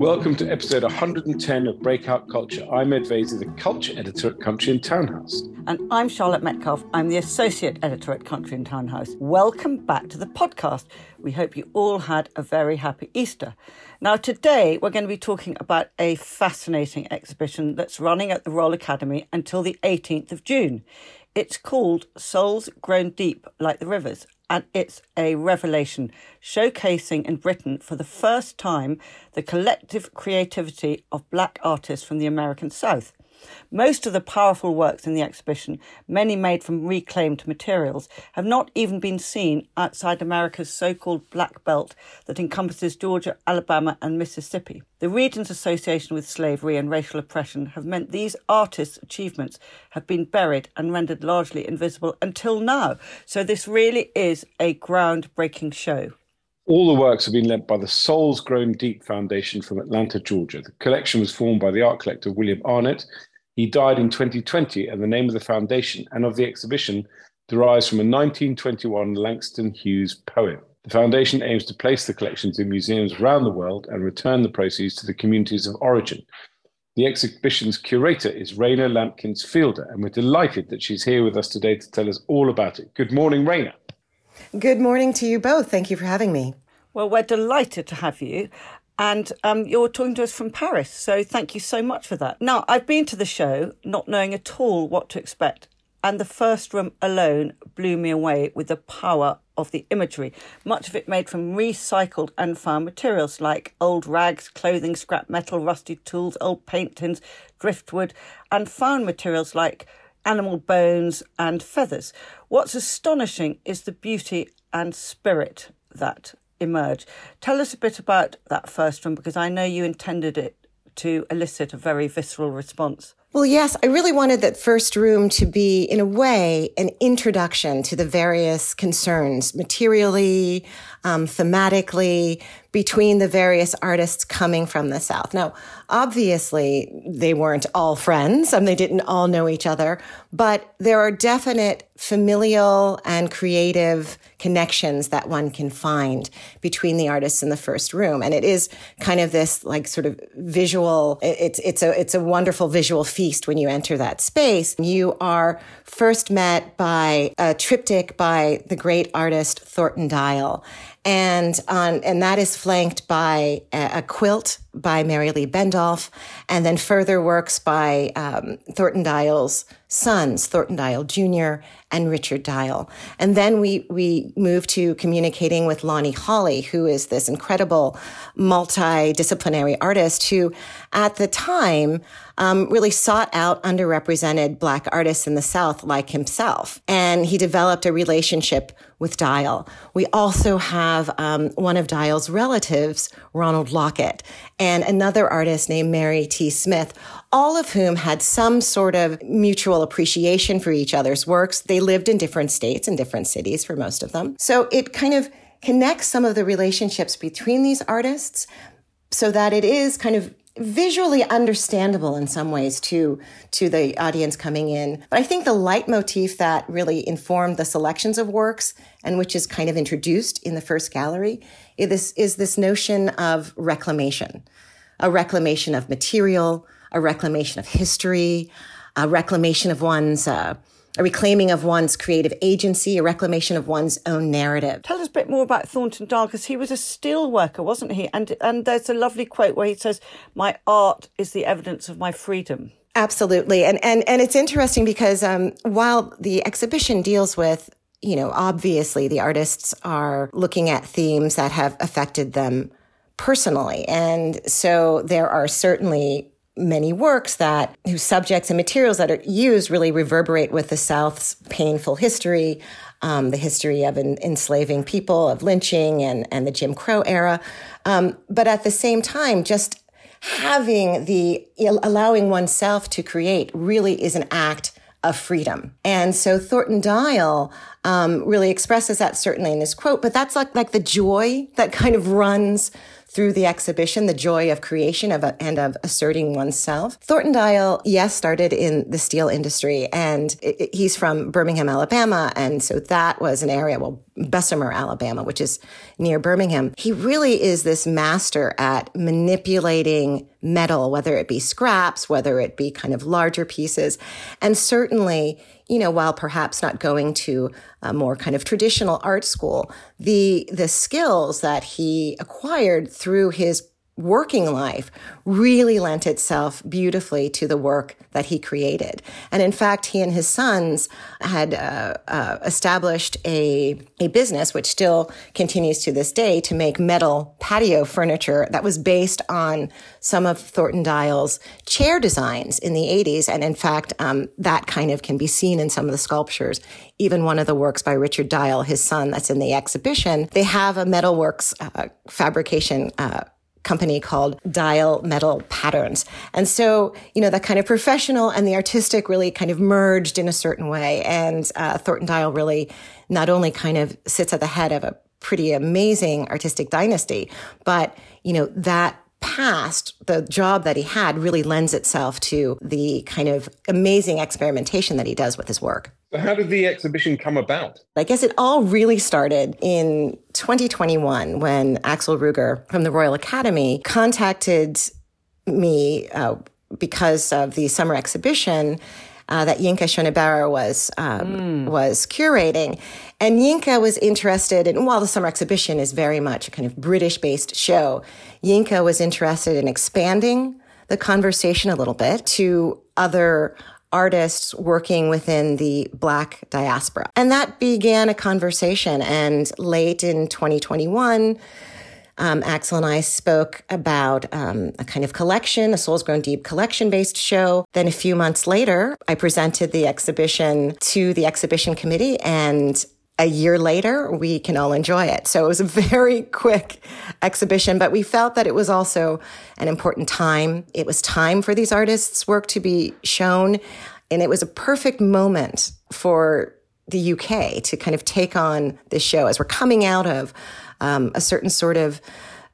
Welcome to episode 110 of Breakout Culture. I'm Ed Vaizey, the culture editor at Country and Townhouse. And I'm Charlotte Metcalfe. I'm the associate editor at Country and Townhouse. Welcome back to the podcast. We hope you all had a very happy Easter. Now, today we're going to be talking about a fascinating exhibition that's running at the Royal Academy until the 18th of June. It's called Souls Grown Deep Like the Rivers, and it's a revelation showcasing in Britain for the first time the collective creativity of black artists from the American South. Most of the powerful works in the exhibition, many made from reclaimed materials, have not even been seen outside America's so called Black Belt that encompasses Georgia, Alabama, and Mississippi. The regions association with slavery and racial oppression have meant these artists' achievements have been buried and rendered largely invisible until now. So, this really is a groundbreaking show. All the works have been lent by the Souls Grown Deep Foundation from Atlanta, Georgia. The collection was formed by the art collector William Arnett he died in 2020, and the name of the foundation and of the exhibition derives from a 1921 Langston Hughes poem. The foundation aims to place the collections in museums around the world and return the proceeds to the communities of origin. The exhibition's curator is Raina Lampkins Fielder, and we're delighted that she's here with us today to tell us all about it. Good morning, Raina. Good morning to you both. Thank you for having me. Well, we're delighted to have you. And um, you're talking to us from Paris. So thank you so much for that. Now, I've been to the show not knowing at all what to expect. And the first room alone blew me away with the power of the imagery, much of it made from recycled and found materials like old rags, clothing, scrap metal, rusty tools, old paint driftwood, and found materials like animal bones and feathers. What's astonishing is the beauty and spirit that emerge. Tell us a bit about that first one because I know you intended it to elicit a very visceral response. Well, yes, I really wanted that first room to be, in a way, an introduction to the various concerns materially, um, thematically, between the various artists coming from the South. Now, obviously, they weren't all friends and they didn't all know each other, but there are definite familial and creative connections that one can find between the artists in the first room. And it is kind of this like sort of visual, it's, it's a, it's a wonderful visual feast when you enter that space. You are first met by a triptych by the great artist Thornton Dial and on and that is flanked by a, a quilt by Mary Lee Bendolf, and then further works by um, Thornton Dial's sons, Thornton Dial Jr. and Richard Dial. And then we, we move to communicating with Lonnie Holley, who is this incredible multidisciplinary artist who at the time um, really sought out underrepresented black artists in the South like himself. And he developed a relationship with Dial. We also have um, one of Dial's relatives, Ronald Lockett, and another artist named Mary T. Smith, all of whom had some sort of mutual appreciation for each other's works. They lived in different states and different cities for most of them. So it kind of connects some of the relationships between these artists so that it is kind of visually understandable in some ways to to the audience coming in. But I think the leitmotif that really informed the selections of works and which is kind of introduced in the first gallery is this, is this notion of reclamation, a reclamation of material, a reclamation of history, a reclamation of one's uh, a reclaiming of one's creative agency, a reclamation of one's own narrative. Tell us a bit more about Thornton Dial because he was a steel worker, wasn't he? And and there's a lovely quote where he says, "My art is the evidence of my freedom." Absolutely, and and and it's interesting because um, while the exhibition deals with you know obviously the artists are looking at themes that have affected them personally, and so there are certainly many works that whose subjects and materials that are used really reverberate with the South's painful history, um, the history of en- enslaving people, of lynching, and and the Jim Crow era. Um, but at the same time, just having the allowing oneself to create really is an act of freedom. And so Thornton Dial um, really expresses that certainly in this quote, but that's like, like the joy that kind of runs through the exhibition, the joy of creation of and of asserting oneself. Thornton Dial, yes, started in the steel industry and it, it, he's from Birmingham, Alabama. And so that was an area, well, Bessemer, Alabama, which is near Birmingham. He really is this master at manipulating metal, whether it be scraps, whether it be kind of larger pieces. And certainly, you know, while perhaps not going to a more kind of traditional art school, the, the skills that he acquired through his working life really lent itself beautifully to the work that he created. And in fact, he and his sons had uh, uh, established a, a business, which still continues to this day, to make metal patio furniture that was based on some of Thornton Dial's chair designs in the 80s. And in fact, um, that kind of can be seen in some of the sculptures. Even one of the works by Richard Dial, his son, that's in the exhibition, they have a metalworks uh, fabrication uh, company called Dial Metal Patterns. And so, you know, that kind of professional and the artistic really kind of merged in a certain way. And uh, Thornton Dial really not only kind of sits at the head of a pretty amazing artistic dynasty, but, you know, that past, the job that he had really lends itself to the kind of amazing experimentation that he does with his work. So how did the exhibition come about? I guess it all really started in 2021 when Axel Ruger from the Royal Academy contacted me uh, because of the summer exhibition uh, that Yinka Shonibare was um, mm. was curating, and Yinka was interested in. While the summer exhibition is very much a kind of British based show, Yinka was interested in expanding the conversation a little bit to other artists working within the Black diaspora. And that began a conversation. And late in 2021, um, Axel and I spoke about um, a kind of collection, a Souls Grown Deep collection based show. Then a few months later, I presented the exhibition to the exhibition committee and a year later, we can all enjoy it. So it was a very quick exhibition, but we felt that it was also an important time. It was time for these artists' work to be shown. And it was a perfect moment for the UK to kind of take on this show as we're coming out of um, a certain sort of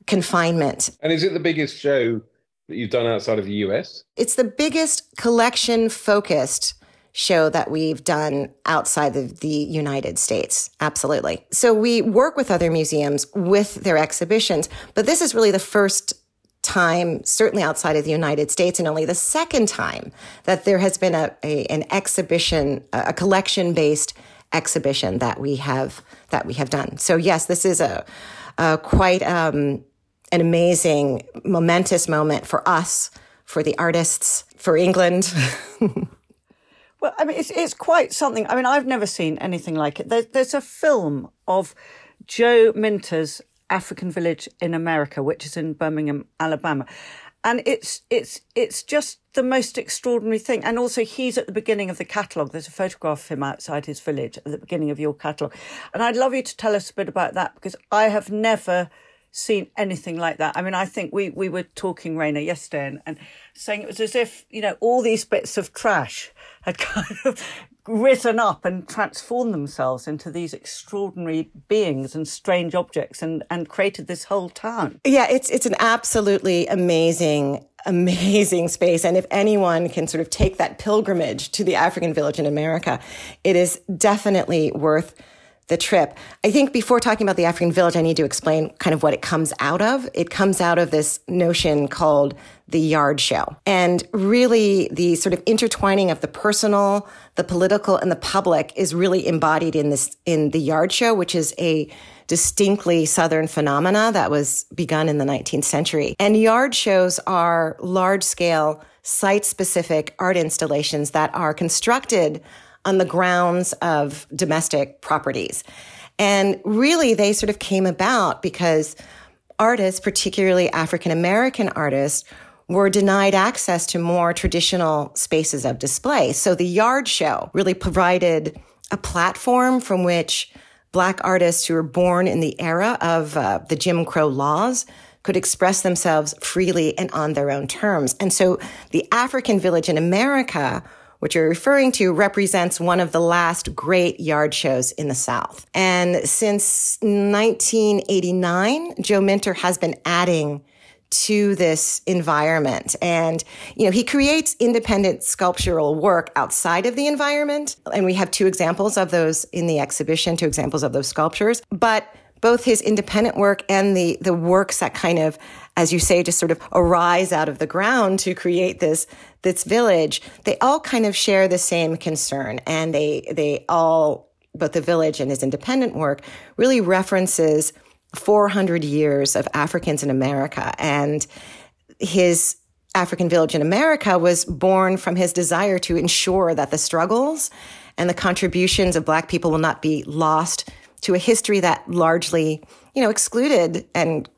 confinement. And is it the biggest show that you've done outside of the US? It's the biggest collection focused show that we've done outside of the United States. Absolutely. So we work with other museums with their exhibitions, but this is really the first time, certainly outside of the United States, and only the second time that there has been a, a an exhibition, a collection based exhibition that we have that we have done. So yes, this is a, a quite um, an amazing, momentous moment for us, for the artists, for England. Well, I mean, it's, it's quite something. I mean, I've never seen anything like it. There, there's a film of Joe Minter's African Village in America, which is in Birmingham, Alabama. And it's it's it's just the most extraordinary thing. And also, he's at the beginning of the catalogue. There's a photograph of him outside his village at the beginning of your catalogue. And I'd love you to tell us a bit about that because I have never seen anything like that. I mean, I think we, we were talking, Raina, yesterday and, and saying it was as if, you know, all these bits of trash had kind of risen up and transformed themselves into these extraordinary beings and strange objects and, and created this whole town. Yeah, it's it's an absolutely amazing amazing space and if anyone can sort of take that pilgrimage to the African village in America, it is definitely worth the trip. I think before talking about the African village, I need to explain kind of what it comes out of. It comes out of this notion called the yard show. And really the sort of intertwining of the personal, the political, and the public is really embodied in this, in the yard show, which is a distinctly Southern phenomena that was begun in the 19th century. And yard shows are large scale, site specific art installations that are constructed on the grounds of domestic properties. And really, they sort of came about because artists, particularly African American artists, were denied access to more traditional spaces of display. So the yard show really provided a platform from which Black artists who were born in the era of uh, the Jim Crow laws could express themselves freely and on their own terms. And so the African village in America which you're referring to represents one of the last great yard shows in the South. And since 1989, Joe Minter has been adding to this environment. And, you know, he creates independent sculptural work outside of the environment. And we have two examples of those in the exhibition, two examples of those sculptures. But both his independent work and the, the works that kind of, as you say, just sort of arise out of the ground to create this, this village, they all kind of share the same concern. And they, they all, both the village and his independent work really references 400 years of Africans in America. And his African Village in America was born from his desire to ensure that the struggles and the contributions of Black people will not be lost to a history that largely, you know, excluded and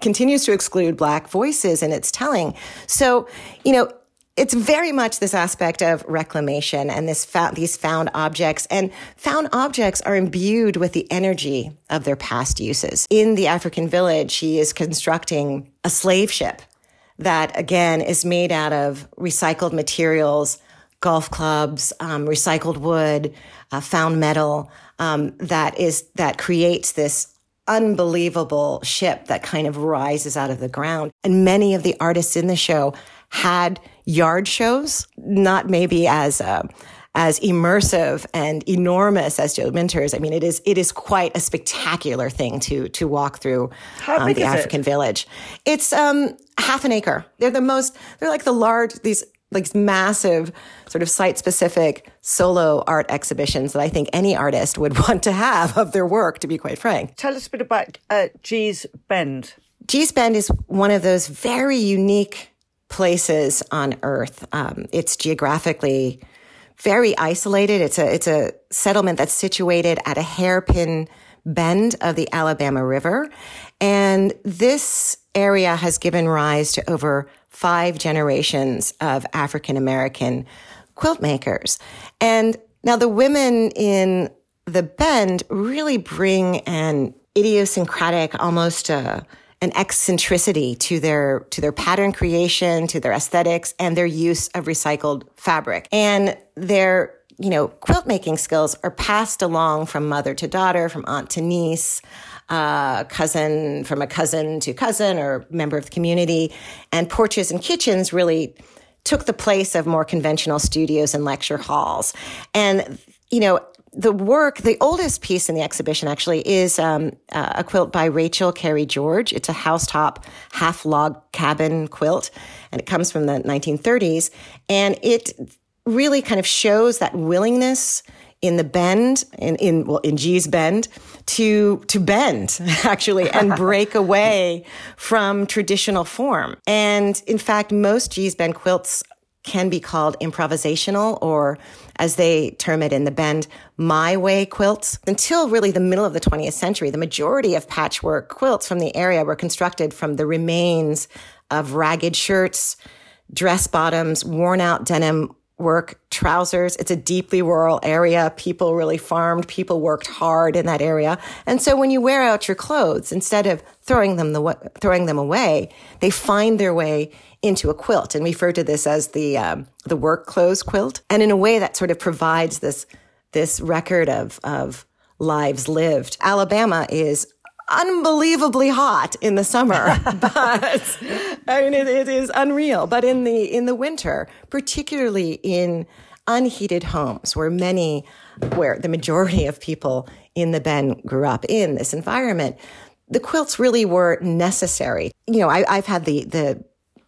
continues to exclude Black voices in its telling. So, you know, it's very much this aspect of reclamation and this fa- these found objects and found objects are imbued with the energy of their past uses. In the African village, he is constructing a slave ship that again is made out of recycled materials, golf clubs, um, recycled wood, uh, found metal um, that is that creates this unbelievable ship that kind of rises out of the ground. And many of the artists in the show had yard shows, not maybe as uh, as immersive and enormous as Joe Minter's. I mean, it is it is quite a spectacular thing to to walk through um, the African it? village. It's um, half an acre. They're the most. They're like the large these like massive sort of site specific solo art exhibitions that I think any artist would want to have of their work. To be quite frank, tell us a bit about uh, Gee's Bend. Gee's Bend is one of those very unique places on Earth. Um, it's geographically very isolated. It's a it's a settlement that's situated at a hairpin bend of the Alabama River, and this area has given rise to over five generations of African American quilt makers. And now the women in the bend really bring an idiosyncratic, almost a an eccentricity to their to their pattern creation, to their aesthetics, and their use of recycled fabric. And their you know quilt making skills are passed along from mother to daughter, from aunt to niece. Uh, cousin from a cousin to cousin or member of the community and porches and kitchens really took the place of more conventional studios and lecture halls and you know the work, the oldest piece in the exhibition actually is um, uh, a quilt by Rachel Carey George. It's a housetop half log cabin quilt, and it comes from the 1930s. And it really kind of shows that willingness in the bend, in, in well, in Gee's Bend, to to bend actually and break away from traditional form. And in fact, most Gee's Bend quilts can be called improvisational or as they term it in the bend, my way quilts. Until really the middle of the 20th century, the majority of patchwork quilts from the area were constructed from the remains of ragged shirts, dress bottoms, worn out denim work trousers. It's a deeply rural area. People really farmed. People worked hard in that area. And so when you wear out your clothes, instead of throwing them the, throwing them away, they find their way into a quilt and refer to this as the um, the work clothes quilt. And in a way that sort of provides this this record of of lives lived. Alabama is unbelievably hot in the summer, but I mean it, it is unreal. But in the in the winter, particularly in unheated homes where many where the majority of people in the Bend grew up in this environment, the quilts really were necessary. You know, I, have had the the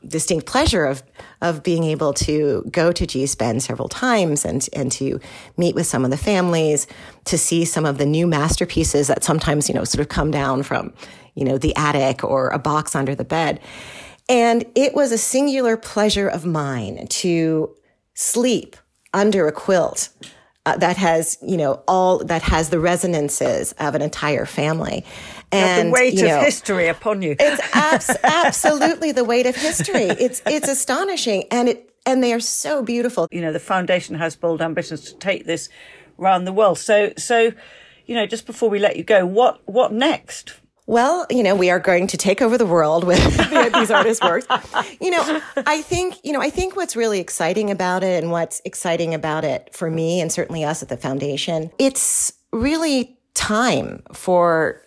distinct pleasure of of being able to go to Gee's Bend several times and and to meet with some of the families, to see some of the new masterpieces that sometimes you know sort of come down from you know the attic or a box under the bed. And it was a singular pleasure of mine to sleep under a quilt uh, that has, you know, all that has the resonances of an entire family. And the weight you know, of history upon you. It's abs- absolutely the weight of history. It's it's astonishing, and it and they are so beautiful. You know, the foundation has bold ambitions to take this around the world. So so, you know, just before we let you go, what what next? Well, you know, we are going to take over the world with these artists' works. You know, I think, you know, I think what's really exciting about it and what's exciting about it for me and certainly us at the foundation, it's really time for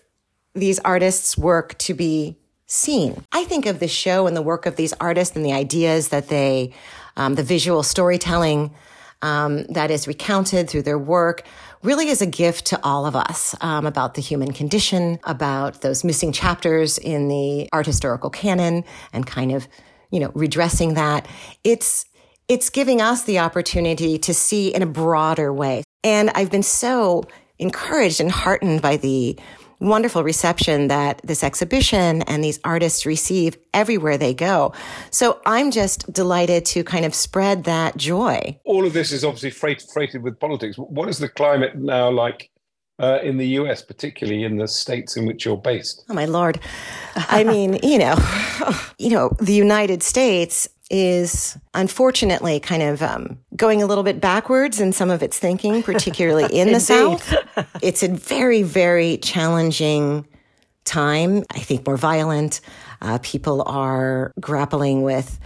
these artists' work to be seen. I think of the show and the work of these artists and the ideas that they, um, the visual storytelling um, that is recounted through their work really is a gift to all of us um, about the human condition, about those missing chapters in the art historical canon, and kind of, you know, redressing that. It's it's giving us the opportunity to see in a broader way. And I've been so encouraged and heartened by the wonderful reception that this exhibition and these artists receive everywhere they go. So I'm just delighted to kind of spread that joy. All of this is obviously freight, freighted with politics. What is the climate now like uh, in the US, particularly in the states in which you're based? Oh my lord! I mean, you know, you know, the United States is unfortunately kind of um, going a little bit backwards in some of its thinking, particularly in the South. It's a very, very challenging time. I think more violent. Uh, people are grappling with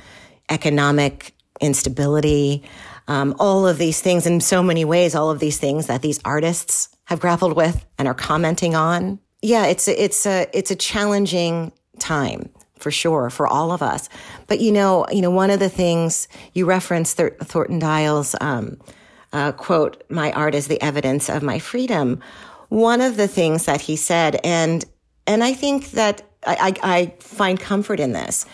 economic instability. Um, all of these things, in so many ways, all of these things that these artists have grappled with and are commenting on. Yeah, it's a, it's a it's a challenging time for sure for all of us. But you know, you know, one of the things you referenced Thor- Thornton Dial's um, uh, quote, "My art is the evidence of my freedom." One of the things that he said, and and I think that I, I, I find comfort in this.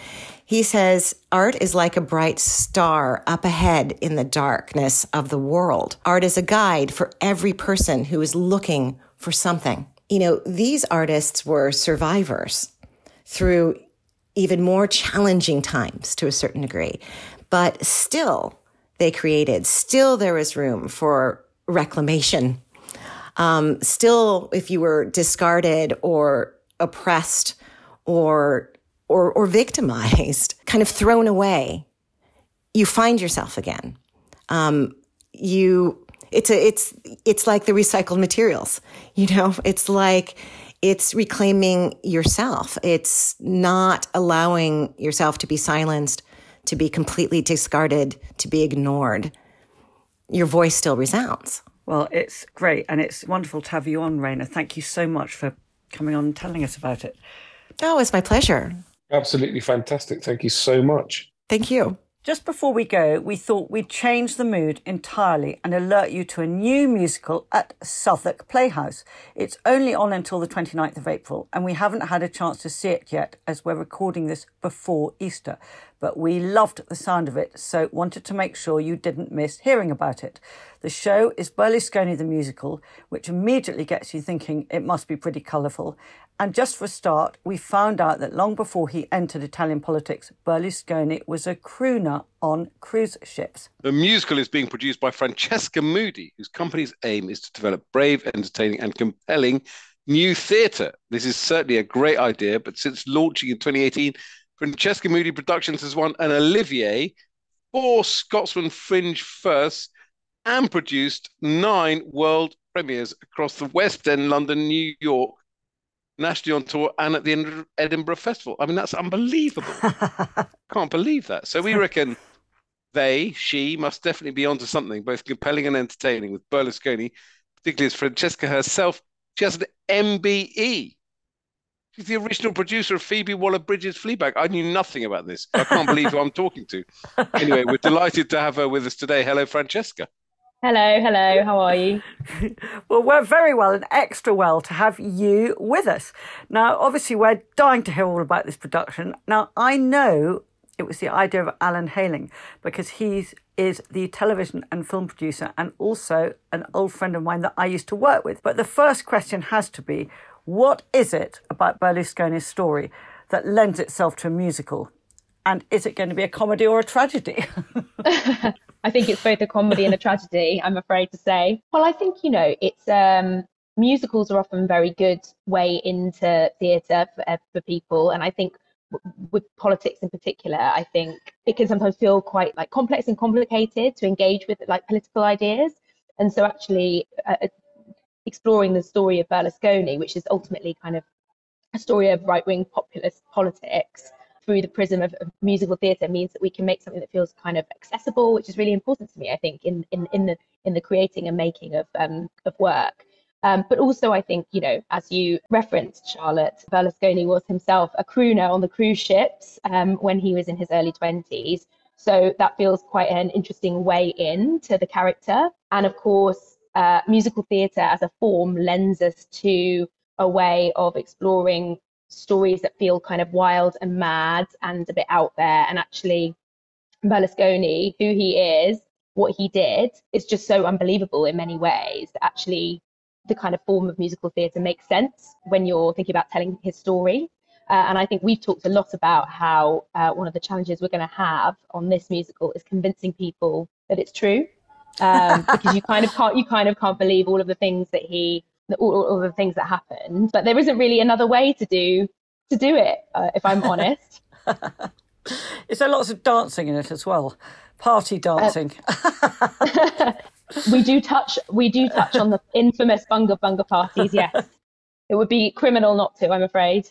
He says, art is like a bright star up ahead in the darkness of the world. Art is a guide for every person who is looking for something. You know, these artists were survivors through even more challenging times to a certain degree. But still, they created, still there was room for reclamation. Um, still, if you were discarded or oppressed or, or, or victimized, kind of thrown away, you find yourself again. Um, you, it's a, it's, it's like the recycled materials, you know, it's like, it's reclaiming yourself. It's not allowing yourself to be silenced, to be completely discarded, to be ignored. Your voice still resounds. Well, it's great and it's wonderful to have you on, Raina. Thank you so much for coming on and telling us about it. Oh, it's my pleasure. Absolutely fantastic. Thank you so much. Thank you. Just before we go, we thought we'd change the mood entirely and alert you to a new musical at Southwark Playhouse. It's only on until the 29th of April, and we haven't had a chance to see it yet as we're recording this before Easter. But we loved the sound of it, so wanted to make sure you didn't miss hearing about it. The show is Berlusconi the Musical, which immediately gets you thinking it must be pretty colourful. And just for a start, we found out that long before he entered Italian politics, Berlusconi was a crooner on cruise ships. The musical is being produced by Francesca Moody, whose company's aim is to develop brave, entertaining, and compelling new theatre. This is certainly a great idea, but since launching in 2018, Francesca Moody Productions has won an Olivier, four Scotsman Fringe firsts, and produced nine world premieres across the West End, London, New York, nationally on tour, and at the Edinburgh Festival. I mean, that's unbelievable. Can't believe that. So we reckon they, she, must definitely be onto something, both compelling and entertaining with Berlusconi, particularly as Francesca herself. She has an MBE. She's the original producer of Phoebe Waller-Bridge's Fleabag. I knew nothing about this. I can't believe who I'm talking to. Anyway, we're delighted to have her with us today. Hello, Francesca. Hello, hello. How are you? well, we're very well and extra well to have you with us. Now, obviously, we're dying to hear all about this production. Now, I know it was the idea of Alan Hayling because he is the television and film producer and also an old friend of mine that I used to work with. But the first question has to be what is it about Berlusconi's story that lends itself to a musical? And is it going to be a comedy or a tragedy? I think it's both a comedy and a tragedy, I'm afraid to say. Well, I think, you know, it's um, musicals are often very good way into theatre for, uh, for people. And I think with politics in particular, I think it can sometimes feel quite like complex and complicated to engage with like political ideas. And so actually uh, uh exploring the story of Berlusconi, which is ultimately kind of a story of right wing populist politics through the prism of, of musical theatre means that we can make something that feels kind of accessible, which is really important to me, I think, in, in, in the in the creating and making of um, of work. Um, but also, I think, you know, as you referenced, Charlotte, Berlusconi was himself a crooner on the cruise ships um, when he was in his early 20s. So that feels quite an interesting way in to the character. And of course, uh, musical theatre as a form lends us to a way of exploring stories that feel kind of wild and mad and a bit out there. And actually, Berlusconi, who he is, what he did, is just so unbelievable in many ways that actually the kind of form of musical theatre makes sense when you're thinking about telling his story. Uh, and I think we've talked a lot about how uh, one of the challenges we're going to have on this musical is convincing people that it's true, um, because you kind of can't you kind of can't believe all of the things that he all, all the things that happened. But there isn't really another way to do to do it, uh, if I'm honest. Is there lots of dancing in it as well? Party dancing. Uh, we do touch we do touch on the infamous bunga bunga parties. Yes, it would be criminal not to. I'm afraid.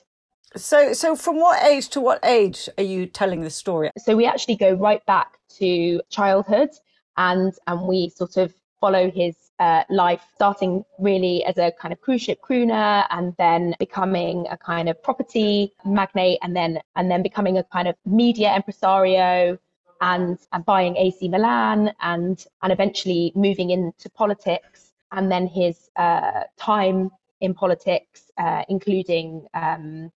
So, so from what age to what age are you telling the story? So we actually go right back to childhood, and and we sort of follow his uh, life, starting really as a kind of cruise ship crooner, and then becoming a kind of property magnate, and then and then becoming a kind of media impresario, and, and buying AC Milan, and and eventually moving into politics, and then his uh, time in politics, uh, including um,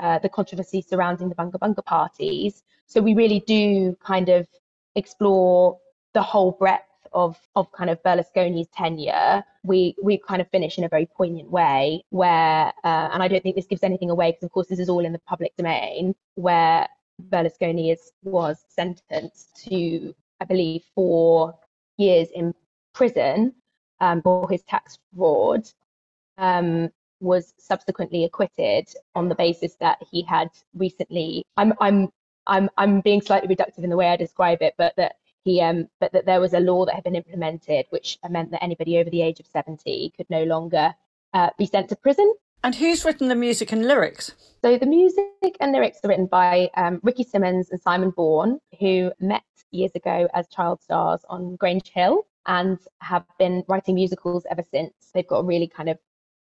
uh, the controversy surrounding the Bunga Bunga parties. So we really do kind of explore the whole breadth of of kind of Berlusconi's tenure, we we kind of finish in a very poignant way where, uh, and I don't think this gives anything away because of course this is all in the public domain, where Berlusconi is was sentenced to, I believe, four years in prison um, for his tax fraud. Um, was subsequently acquitted on the basis that he had recently. I'm I'm I'm I'm being slightly reductive in the way I describe it, but that he um, but that there was a law that had been implemented which meant that anybody over the age of 70 could no longer uh, be sent to prison. And who's written the music and lyrics? So the music and lyrics are written by um, Ricky Simmons and Simon Bourne, who met years ago as child stars on Grange Hill and have been writing musicals ever since. They've got a really kind of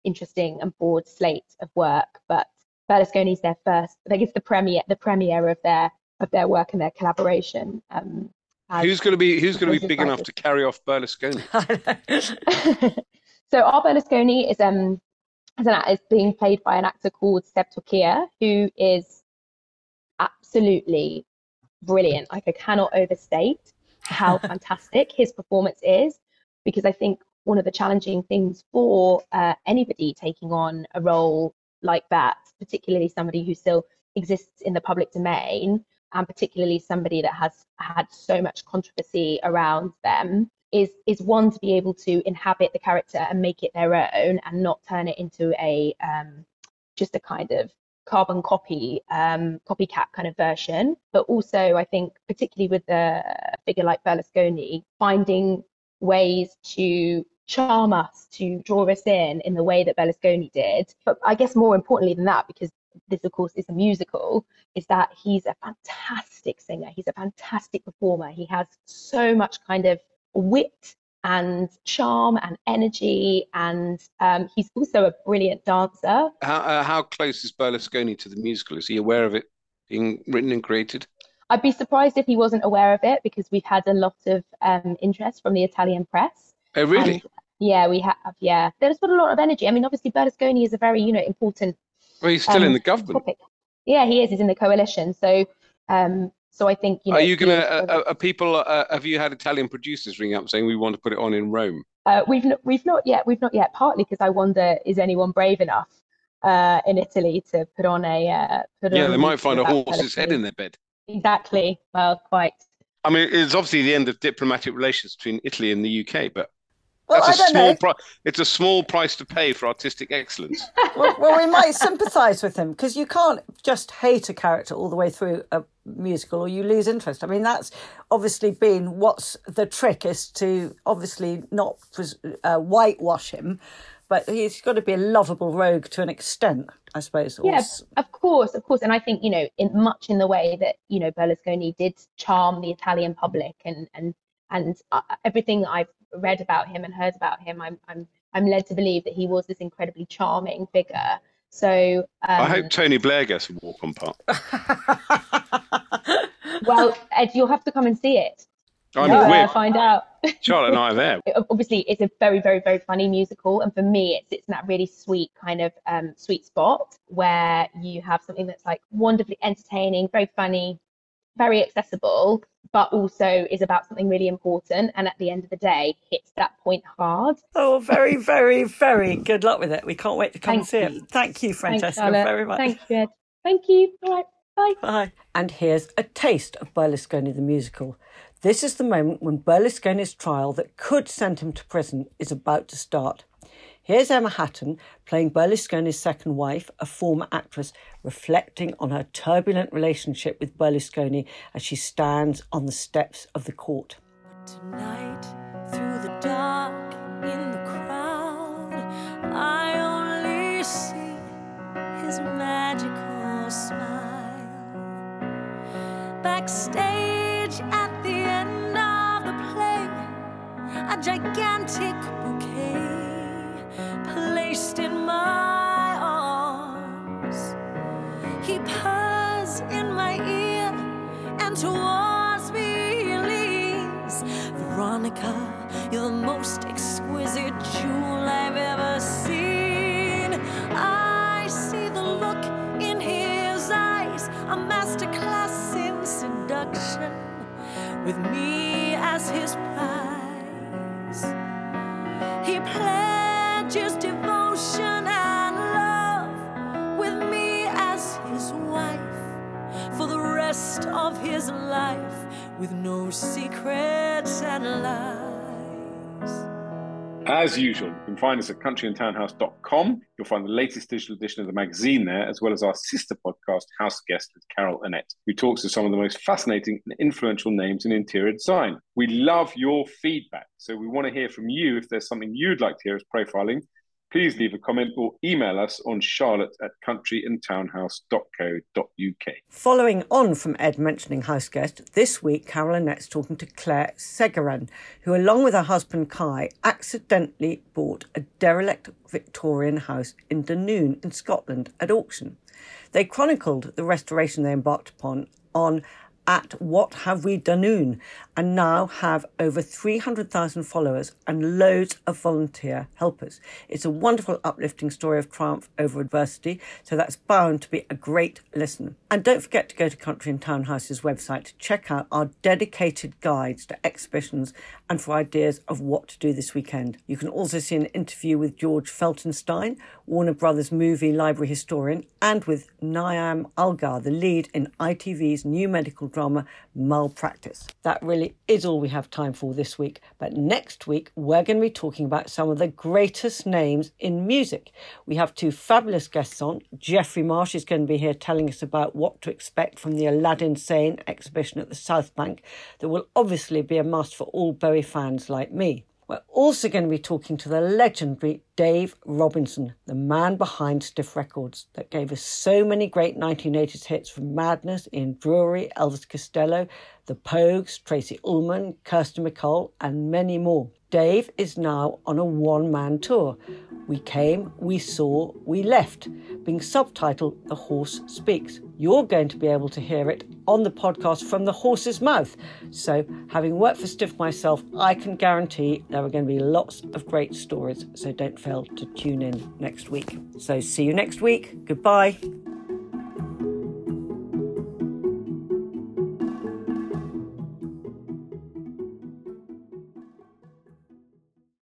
interesting and broad slate of work, but Berlusconi's their first, I think it's the premiere, the premiere of their of their work and their collaboration. Um, Who's going to be Who's going to be big enough to carry off Berlusconi? so our Berlusconi is um as an is being played by an actor called Seb Torkia, who is absolutely brilliant. Like I cannot overstate how fantastic his performance is, because I think one of the challenging things for uh, anybody taking on a role like that, particularly somebody who still exists in the public domain, and particularly somebody that has had so much controversy around them is is one to be able to inhabit the character and make it their own and not turn it into a um, just a kind of carbon copy um, copycat kind of version. But also i think particularly with a figure like berlusconi finding ways to charm us to draw us in in the way that berlusconi did. But i guess more importantly than that because this of course is a musical is that he's a fantastic singer. He's a fantastic performer. He has so much kind of wit and charm and energy and um, he's also a brilliant dancer. How, uh, how close is berlusconi to the musical? Is he aware of it being written and created? I'd be surprised if he wasn't aware of it because we've had a lot of um, interest from the italian press. Oh really? And, yeah we have yeah. There's been a lot of energy. I mean obviously berlusconi is a very you know important well, he's still um, in the government. Topic. Yeah, he is. He's in the coalition. So, um, so I think you know. Are you going to? Uh, are people? Uh, have you had Italian producers ring up saying we want to put it on in Rome? Uh, we've not, we've not yet. We've not yet. Partly because I wonder, is anyone brave enough uh, in Italy to put on a? Uh, put yeah, they might find a horse's head in their bed. Exactly. Well, quite. I mean, it's obviously the end of diplomatic relations between Italy and the UK, but well, That's a small pri- it's a small price to pay for artistic excellence. well, well, we might sympathise with him because you can't just hate a character all the way through a musical or you lose interest. I mean, that's obviously been what's the trick is to obviously not uh, whitewash him, but he's got to be a lovable rogue to an extent, I suppose. Yeah, of course, of course. And I think, you know, in much in the way that, you know, Berlusconi did charm the Italian public and, and, and uh, everything I've read about him and heard about him, I'm, I'm, I'm led to believe that he was this incredibly charming figure. So um, I hope Tony Blair gets a walk on part. well, Ed, you'll have to come and see it. I'm yeah, find out. Charlotte and I are there. Obviously, it's a very, very, very funny musical, and for me, it sits in that really sweet kind of um, sweet spot where you have something that's like wonderfully entertaining, very funny, very accessible, but also is about something really important, and at the end of the day, hits that point hard. Oh, very, very, very good luck with it. We can't wait to come Thank and see you. it. Thank you, Francesca, Thanks, very much. Thank you, Ed. Thank you. All right. Bye. Bye. And here's a taste of Berlusconi the musical. This is the moment when Berlusconi's trial that could send him to prison is about to start. Here's Emma Hatton playing Berlusconi's second wife, a former actress, reflecting on her turbulent relationship with Berlusconi as she stands on the steps of the court. Tonight, through the dark, in the crowd, I only see his magical smile. Backstage at the end of the play, a gigantic in my arms. He purrs in my ear and towards me leans. Veronica, you're the most exquisite jewel I've ever seen. I see the look in his eyes, a masterclass in seduction with me as his As usual, you can find us at countryandtownhouse.com. You'll find the latest digital edition of the magazine there, as well as our sister podcast, House Guest with Carol Annette, who talks to some of the most fascinating and influential names in interior design. We love your feedback, so we want to hear from you if there's something you'd like to hear us profiling please leave a comment or email us on charlotte at countryandtownhouse.co.uk. Following on from Ed mentioning house guest, this week Carol Annette's talking to Claire Segaran, who, along with her husband Kai, accidentally bought a derelict Victorian house in Dunoon in Scotland at auction. They chronicled the restoration they embarked upon on at What Have We Dunoon and now have over 300,000 followers and loads of volunteer helpers. It's a wonderful, uplifting story of triumph over adversity, so that's bound to be a great listen. And don't forget to go to Country and Town House's website to check out our dedicated guides to exhibitions and for ideas of what to do this weekend. You can also see an interview with George Feltenstein, Warner Brothers movie library historian, and with Niamh Algar, the lead in ITV's new medical drama Malpractice. That really is all we have time for this week. But next week, we're going to be talking about some of the greatest names in music. We have two fabulous guests on. Geoffrey Marsh is going to be here telling us about what to expect from the Aladdin Sane exhibition at the South Bank, that will obviously be a must for all Bowie fans like me. We're also going to be talking to the legendary Dave Robinson, the man behind Stiff Records, that gave us so many great 1980s hits from Madness, Ian Dury, Elvis Costello, The Pogues, Tracey Ullman, Kirsty MacColl, and many more. Dave is now on a one man tour. We came, we saw, we left, being subtitled The Horse Speaks. You're going to be able to hear it on the podcast from the horse's mouth. So, having worked for Stiff myself, I can guarantee there are going to be lots of great stories. So, don't fail to tune in next week. So, see you next week. Goodbye.